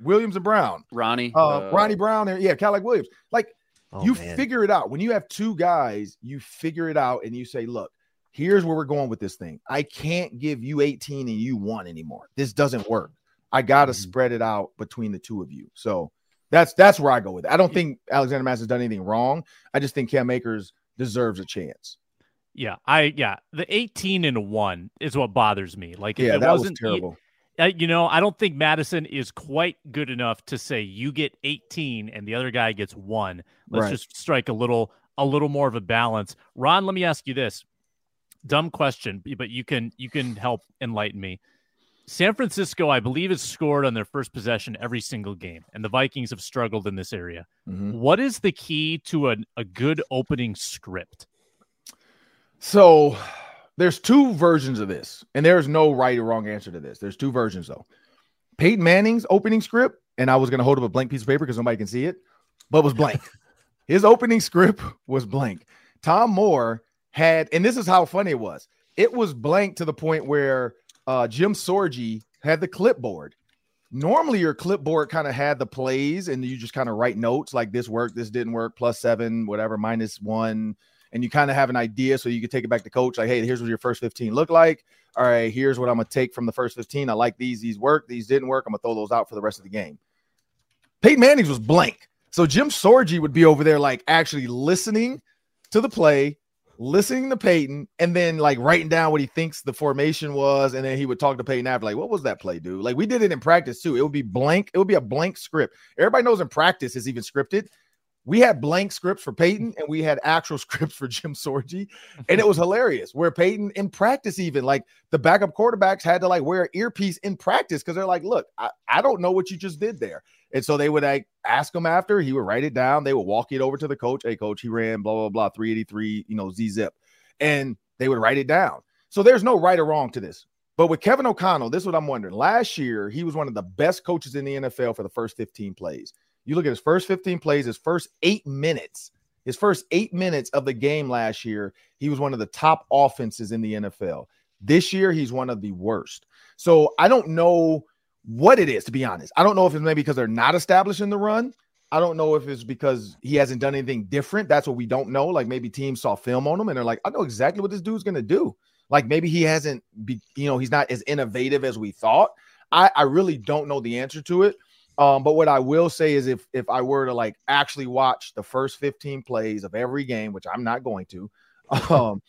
Williams and Brown, Ronnie, uh, uh, Ronnie Brown, and yeah, Cadillac Williams. Like oh, you man. figure it out when you have two guys. You figure it out and you say, "Look, here's where we're going with this thing. I can't give you 18 and you one anymore. This doesn't work. I got to mm-hmm. spread it out between the two of you." So that's that's where I go with it. I don't think Alexander Mass has done anything wrong. I just think Cam Akers deserves a chance. Yeah, I yeah, the 18 and 1 is what bothers me. Like yeah, that was terrible uh, you know, I don't think Mattison is quite good enough to say you get 18 and the other guy gets one. Let's right. just strike a little a little more of a balance. Ron, let me ask you this. Dumb question, but you can you can help enlighten me. San Francisco, I believe, has scored on their first possession every single game, and the Vikings have struggled in this area. Mm-hmm. What is the key to a, a good opening script? So there's two versions of this, and there's no right or wrong answer to this. There's two versions though. Peyton Manning's opening script, and I was gonna hold up a blank piece of paper because nobody can see it, but was blank. His opening script was blank. Tom Moore had, and this is how funny it was. It was blank to the point where uh, Jim Sorgi had the clipboard. Normally, your clipboard kind of had the plays, and you just kind of write notes like this worked, this didn't work, plus seven, whatever, minus one, and you kind of have an idea so you can take it back to coach like hey here's what your first 15 look like all right here's what i'm to take from the first 15 i like these these work these didn't work i'm to throw those out for the rest of the game peyton manning's was blank so jim sorgi would be over there like actually listening to the play listening to Peyton and then like writing down what he thinks the formation was, and then he would talk to Peyton after, like, what was that play, dude? Like we did it in practice too. It would be blank, it would be a blank script. Everybody knows in practice is even scripted. We had blank scripts for Peyton and we had actual scripts for Jim Sorgi. And it was hilarious where Peyton in practice, even like the backup quarterbacks had to like wear an earpiece in practice because they're like, look, I, I don't know what you just did there. And so they would like ask him after, he would write it down. They would walk it over to the coach. Hey, coach, he ran blah, blah, blah, 383, you know, Z zip. And they would write it down. So there's no right or wrong to this. But with Kevin O'Connell, this is what I'm wondering. Last year, he was one of the best coaches in the NFL for the first 15 plays. You look at his first 15 plays, his first eight minutes, his first eight minutes of the game last year, he was one of the top offenses in the NFL. This year, he's one of the worst. So I don't know what it is, to be honest. I don't know if it's maybe because they're not establishing the run. I don't know if it's because he hasn't done anything different. That's what we don't know. Like maybe teams saw film on him and they're like, I know exactly what this dude's going to do. Like maybe he hasn't, be, you know, he's not as innovative as we thought. I, I really don't know the answer to it. Um, but what I will say is if if I were to like actually watch the first 15 plays of every game, which I'm not going to, um,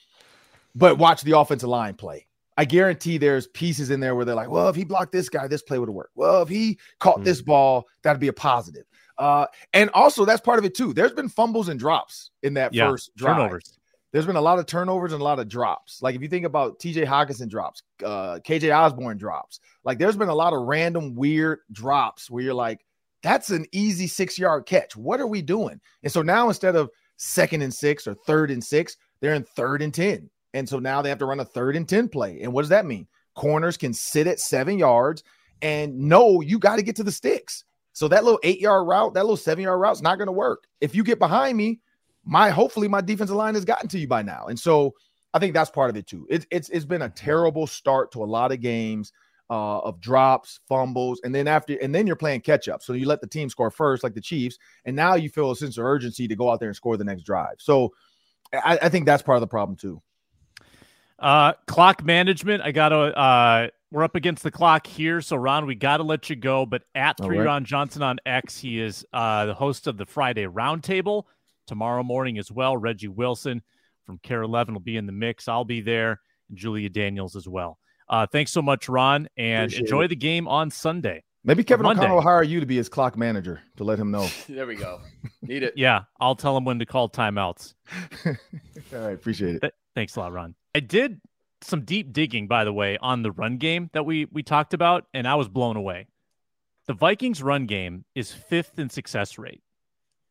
but watch the offensive line play. I guarantee there's pieces in there where they're like, well, if he blocked this guy, this play would have worked. Well, if he caught mm-hmm. this ball, that'd be a positive. Uh, and also that's part of it too. There's been fumbles and drops in that yeah, first drive. Turnovers. There's been a lot of turnovers and a lot of drops. Like if you think about TJ Hockenson drops, uh, KJ Osborn drops, like there's been a lot of random weird drops where you're like, that's an easy six yard catch. What are we doing? And so now instead of second and six or third and six, they're in third and 10. And so now they have to run a third and 10 play. And what does that mean? Corners can sit at seven yards and no, you got to get to the sticks. So that little eight yard route, that little seven yard route is not going to work. If you get behind me, my hopefully my defensive line has gotten to you by now. And so I think that's part of it too. It's it's it's been a terrible start to a lot of games uh, of drops, fumbles, and then after and then you're playing catch up. So you let the team score first, like the Chiefs, and now you feel a sense of urgency to go out there and score the next drive. So I, I think that's part of the problem too. Uh, clock management. I got to. Uh, we're up against the clock here, so Ron, we got to let you go. But at three right. Ron Johnson on X, he is uh, the host of the Friday Roundtable tomorrow morning as well. Reggie Wilson from KARE 11 will be in the mix. I'll be there, and Julia Daniels as well. Uh, thanks so much, Ron, and Appreciate enjoy it. the game on Sunday. Maybe Kevin O'Connell will hire you to be his clock manager to let him know. there we go. Need it. yeah, I'll tell him when to call timeouts. All right, appreciate it. Th- thanks a lot, Ron. I did some deep digging, by the way, on the run game that we we talked about, and I was blown away. The Vikings' run game is fifth in success rate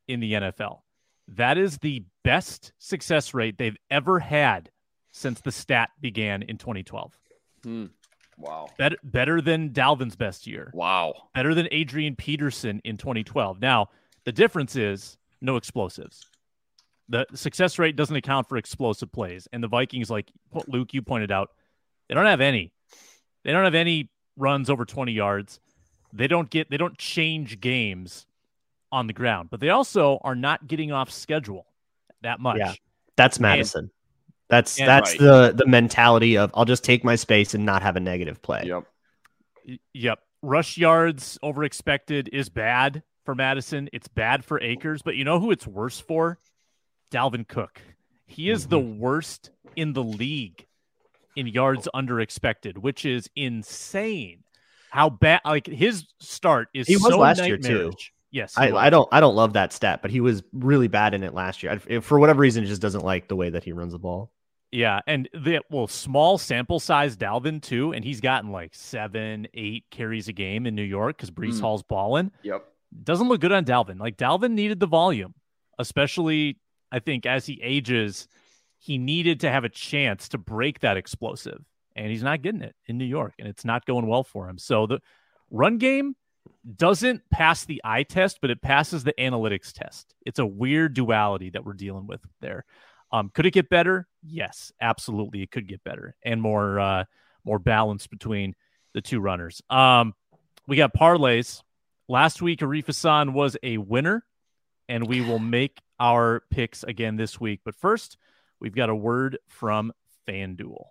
in the NFL. That is the best success rate they've ever had since the stat began in 2012. Hmm. Wow. Better, better than Dalvin's best year. Wow. Better than Adrian Peterson in 2012. Now, the difference is no explosives. The success rate doesn't account for explosive plays. And the Vikings, like Luke, you pointed out, they don't have any. They don't have any runs over 20 yards. They don't get, they don't change games on the ground, but they also are not getting off schedule that much. Yeah, that's Mattison. And, that's and, that's right. the the mentality of I'll just take my space and not have a negative play. Yep. Yep. Rush yards over expected is bad for Mattison. It's bad for Akers, but you know who it's worse for? Dalvin Cook. He is mm-hmm. the worst in the league in yards under expected, which is insane. How bad like his start is he was so last year too. Yes, I, I, don't I don't love that stat, but he was really bad in it last year. I, for whatever reason, he just doesn't like the way that he runs the ball. Yeah, and the well, small sample size Dalvin too, and he's gotten like seven, eight carries a game in New York because Breece mm. Hall's balling. Yep, doesn't look good on Dalvin. Like Dalvin needed the volume, especially I think as he ages, he needed to have a chance to break that explosive, and he's not getting it in New York, and it's not going well for him. So the run game doesn't pass the eye test, but it passes the analytics test. It's a weird duality that we're dealing with there. Um, could it get better? Yes, absolutely, it could get better and more uh, more balance between the two runners. Um, we got parlays. Last week, Arif Hassan was a winner, and we will make our picks again this week. But first, we've got a word from FanDuel.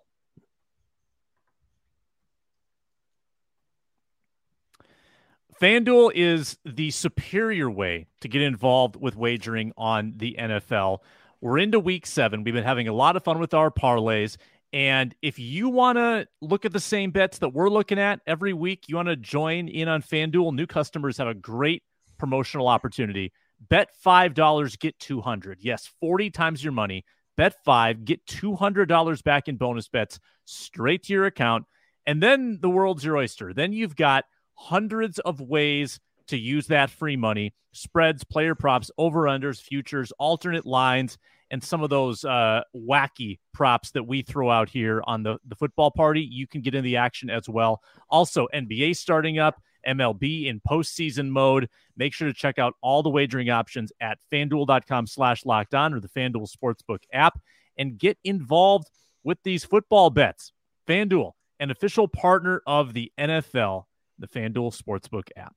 FanDuel is the superior way to get involved with wagering on the NFL. We're into week seven. We've been having a lot of fun with our parlays. And if you want to look at the same bets that we're looking at every week, you want to join in on FanDuel, new customers have a great promotional opportunity. Bet $5, get 200. Yes, 40 times your money. Bet 5, get $200 back in bonus bets straight to your account. And then the world's your oyster. Then you've got hundreds of ways to use that free money spreads, player props, over unders, futures, alternate lines, and some of those uh, wacky props that we throw out here on the, the football party. You can get in the action as well. Also, NBA starting up, MLB in postseason mode. Make sure to check out all the wagering options at fanduel.com slash locked on or the FanDuel Sportsbook app and get involved with these football bets. FanDuel, an official partner of the NFL, the FanDuel Sportsbook app.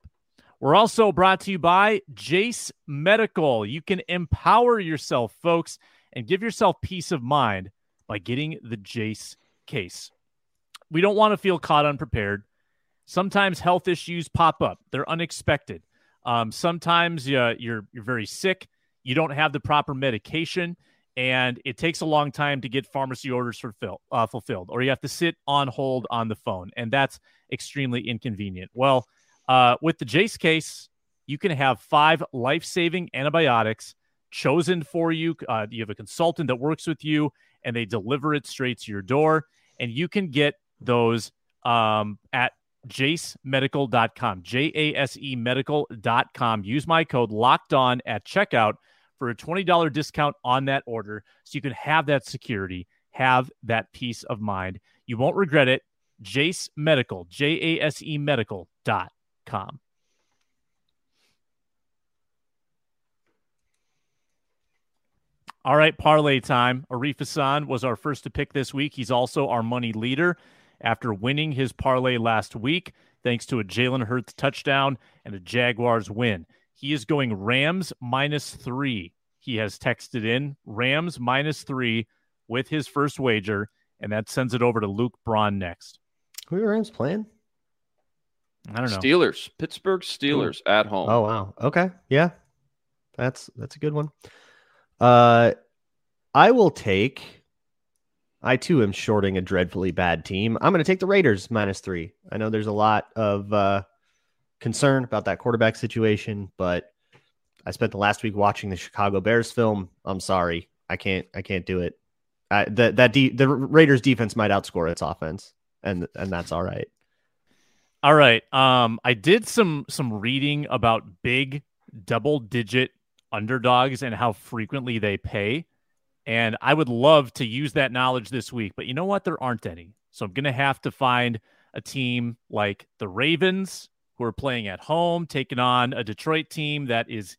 We're also brought to you by Jase Medical. You can empower yourself, folks, and give yourself peace of mind by getting the Jase case. We don't want to feel caught unprepared. Sometimes health issues pop up, they're unexpected. Um, sometimes uh, you're, you're very sick, you don't have the proper medication, and it takes a long time to get pharmacy orders fulfill, uh, fulfilled, or you have to sit on hold on the phone, and that's extremely inconvenient. Well, uh, with the Jase case, you can have five life saving antibiotics chosen for you. Uh, you have a consultant that works with you and they deliver it straight to your door. And you can get those um, at jasemedical.com, J A S E medical.com. Use my code locked on at checkout for a $20 discount on that order so you can have that security, have that peace of mind. You won't regret it. Jase Medical, J A S E medical.com. All right, parlay time. Arif Hassan was our first to pick this week. He's also our money leader after winning his parlay last week, thanks to a Jalen Hurts touchdown and a Jaguars win. He is going Rams minus three. He has texted in Rams minus three with his first wager, and that sends it over to Luke Braun next. Who are Rams playing? I don't know. Steelers, Pittsburgh Steelers at home. Oh wow. Okay. Yeah. That's that's a good one. Uh I will take I too am shorting a dreadfully bad team. I'm going to take the Raiders minus 3. I know there's a lot of uh concern about that quarterback situation, but I spent the last week watching the Chicago Bears film. I'm sorry. I can't I can't do it. I, that that de- the Raiders defense might outscore its offense and and that's all right. All right. Um, I did some some reading about big double digit underdogs and how frequently they pay. And I would love to use that knowledge this week, but you know what? There aren't any. So I'm gonna have to find a team like the Ravens, who are playing at home, taking on a Detroit team that is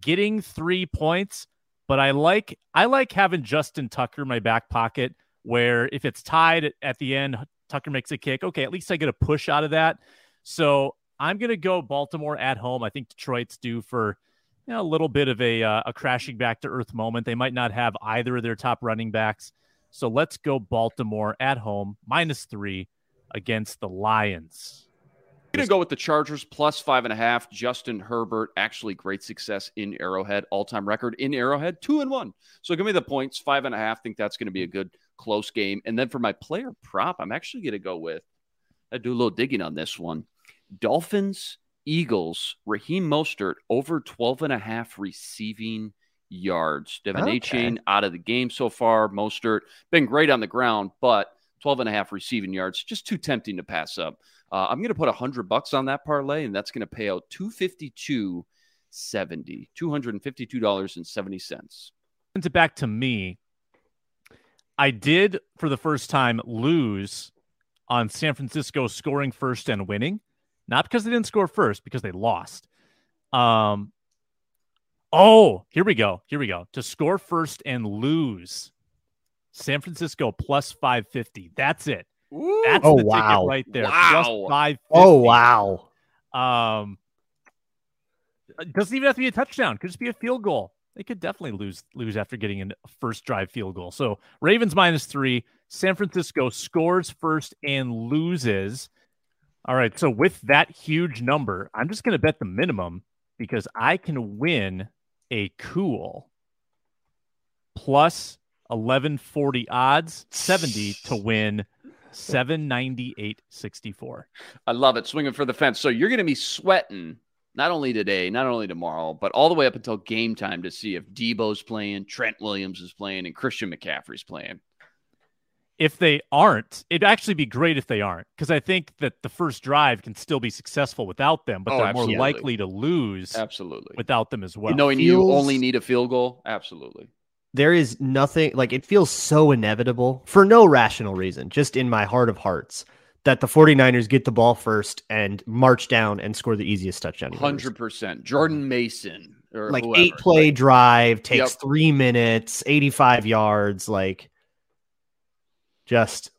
getting three points. But I like I like having Justin Tucker in my back pocket where if it's tied at the end, Tucker makes a kick. Okay, at least I get a push out of that. So I'm going to go Baltimore at home. I think Detroit's due for you know, a little bit of a, uh, a crashing back to earth moment. They might not have either of their top running backs. So let's go Baltimore at home, minus three against the Lions. I'm gonna go with the Chargers plus five and a half. Justin Herbert, actually great success in Arrowhead, all-time record in Arrowhead, two and one. So give me the points, five and a half. Think that's gonna be a good close game. And then for my player prop, I'm actually gonna go with I do a little digging on this one. Dolphins, Eagles, Raheem Mostert over 12 and a half receiving yards. De'Von Okay. Achane out of the game so far. Mostert been great on the ground, but 12 and a half receiving yards, just too tempting to pass up. Uh, I'm going to put 100 bucks on that parlay, and that's going to pay out 252 70 $252.70. Sends it back to me. I did for the first time lose on San Francisco scoring first and winning, not because they didn't score first, because they lost. Um, oh, here we go. Here we go. To score first and lose, San Francisco plus five fifty. That's it. That's Oh, the wow. ticket right there. Wow. Plus five. Oh wow. Um, it doesn't even have to be a touchdown. Could just be a field goal. They could definitely lose lose after getting a first drive field goal. So Ravens minus three. San Francisco scores first and loses. All right. So with that huge number, I'm just going to bet the minimum because I can win a cool plus 1140 odds, 70 to win 798.64. I love it. Swinging for the fence. So you're going to be sweating not only today, not only tomorrow, but all the way up until game time to see if Deebo's playing, Trent Williams is playing, and Christian McCaffrey's playing. If they aren't, it'd actually be great if they aren't, because I think that the first drive can still be successful without them, but Oh, they're absolutely. more likely to lose Absolutely. without them as well. Knowing you only need a field goal. Absolutely. There is nothing like it feels so inevitable for no rational reason, just in my heart of hearts, that the 49ers get the ball first and march down and score the easiest touchdown. you've ever seen. 100%. Jordan Mason. Or Like whoever. eight play drive takes Yep. three minutes, 85 yards, like just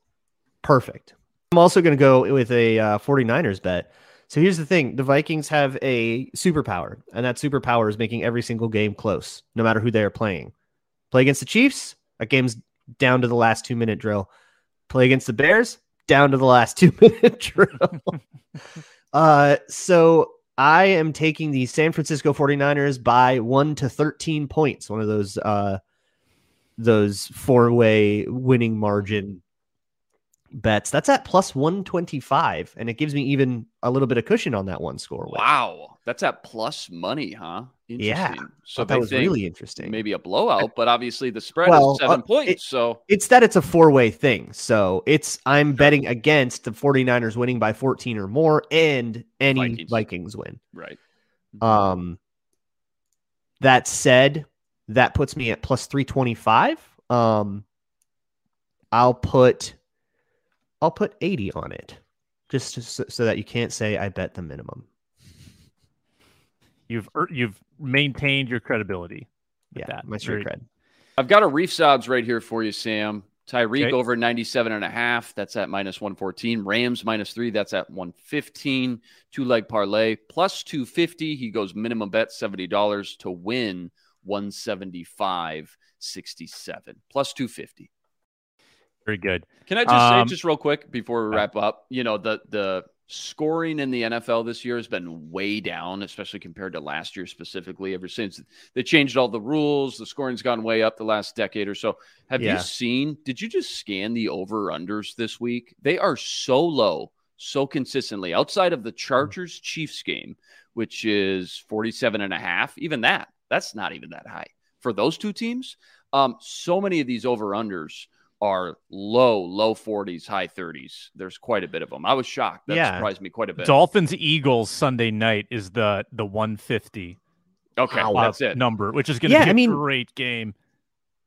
perfect. I'm also going to go with a uh, 49ers bet. So here's the thing the Vikings have a superpower, and that superpower is making every single game close, no matter who they are playing. Play against the Chiefs, that game's down to the last two minute drill. Play against the Bears, down to the last two minute drill. uh, so I am taking the San Francisco 49ers by 1 to 13 points, one of those uh those four-way winning margin bets. That's at plus 125 and it gives me even a little bit of cushion on that one score. win. Wow. That's at plus money, huh? Yeah. Interesting. So that was really interesting. maybe a blowout, but obviously the spread Well, is seven uh, points. it- so It's that it's a four-way thing. So it's I'm betting against the 49ers winning by 14 or more and any Vikings. Vikings win. right. Um, that said, that puts me at plus 325. Um, I'll put, I'll put 80 on it just to, so, so that you can't say I bet the minimum. You've you've maintained your credibility. with Yeah, that. my street cred. I've got Arif odds right here for you, Sam. Tyreek Okay. over 97 and a half. That's at minus 114. Rams minus three. That's at 115. Two leg parlay plus 250. He goes minimum bet $70 to win 175.67 plus 250. Very good. Can I just Um, say just real quick before we wrap up? You know, the the scoring in the NFL this year has been way down, especially compared to last year specifically. Ever since they changed all the rules, the scoring's gone way up the last decade or so. Have Yeah. you seen? Did you just scan the over unders this week? They are so low, so consistently outside of the Chargers Chiefs game, which is 47 and a half. Even that, that's not even that high for those two teams. Um, so many of these over unders are low, low 40s, high 30s. There's quite a bit of them. I was shocked. That Yeah. surprised me quite a bit. Dolphins Eagles Sunday night is the the 150 okay, Wow. that's it. number, which is going to Yeah, be a I mean- great game.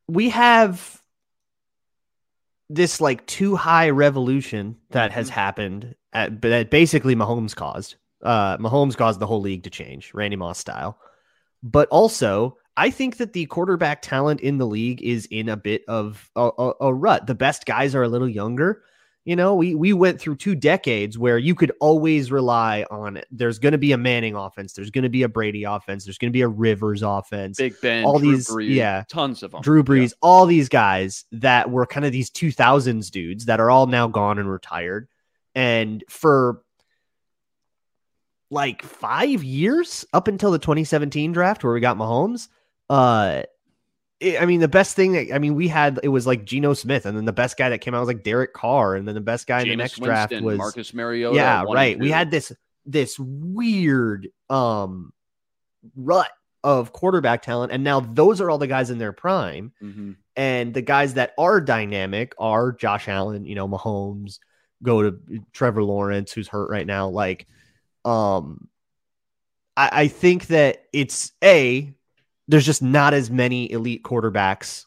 We have this like two-high revolution that has Mhm. happened at, but that basically Mahomes caused. Uh, Mahomes caused the whole league to change, Randy Moss style. But also, I think that the quarterback talent in the league is in a bit of a, a, a rut. The best guys are a little younger. You know, we we went through two decades where you could always rely on it. There's going to be a Manning offense. There's going to be a Brady offense. There's going to be a Rivers offense. Big Ben, all Drew these- Brees, yeah. tons of them. Drew Brees, all these guys that were kind of these 2000s dudes that are all now gone and retired. And for like five years up until the 2017 draft where we got Mahomes, uh, it- I mean, the best thing that I mean, we had it was like Geno Smith, and then the best guy that came out was like Derek Carr, and then the best guy in the next draft was Marcus Mariota. yeah, right. We had this this weird um rut of quarterback talent, and now those are all the guys in their prime. Mhm. And the guys that are dynamic are Josh Allen, you know, Mahomes, go to Trevor Lawrence, who's hurt right now. Like, um, I, I think that it's a there's just not as many elite quarterbacks,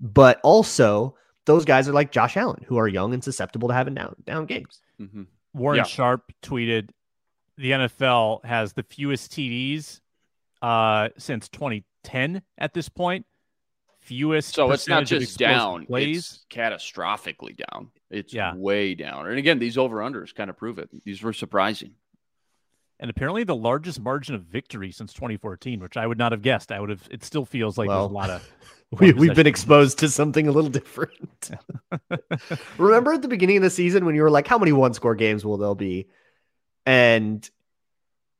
but also those guys are like Josh Allen, who are young and susceptible to having down down games. Mhm. Warren Yeah. Sharp tweeted, "The NFL has the fewest TDs uh, since 2010 at this point. Fewest. So it's not just down; Plays. it's catastrophically down. It's Yeah. way down. And again, these over unders kind of prove it. These were surprising. And apparently the largest margin of victory since 2014, which I would not have guessed. I would have. It still feels like Well, there's a lot of. we, we've been exposed to something a little different. Remember at the beginning of the season when you were like, how many one score games will there be? And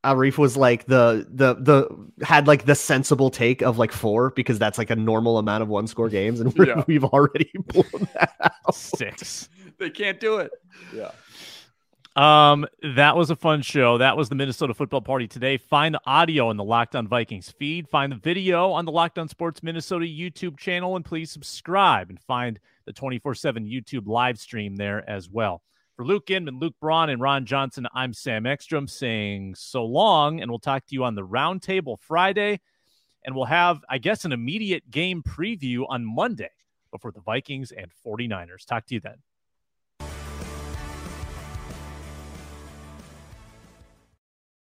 Arif was like the the the had like the sensible take of like four because that's like a normal amount of one score games, and we're, Yeah. we've already blown that out. Six. They can't do it. Yeah. Um, that was a fun show. That was the Minnesota football party today. Find the audio in the Locked On Vikings feed. Find the video on the Locked On Sports Minnesota YouTube channel, and please subscribe and find the 24/7 YouTube live stream there as well. For Luke Inman, Luke Braun, and Ron Johnson, I'm Sam Ekstrom saying so long, and we'll talk to you on the Roundtable Friday, and we'll have, I guess, an immediate game preview on Monday before the Vikings and 49ers. Talk to you then.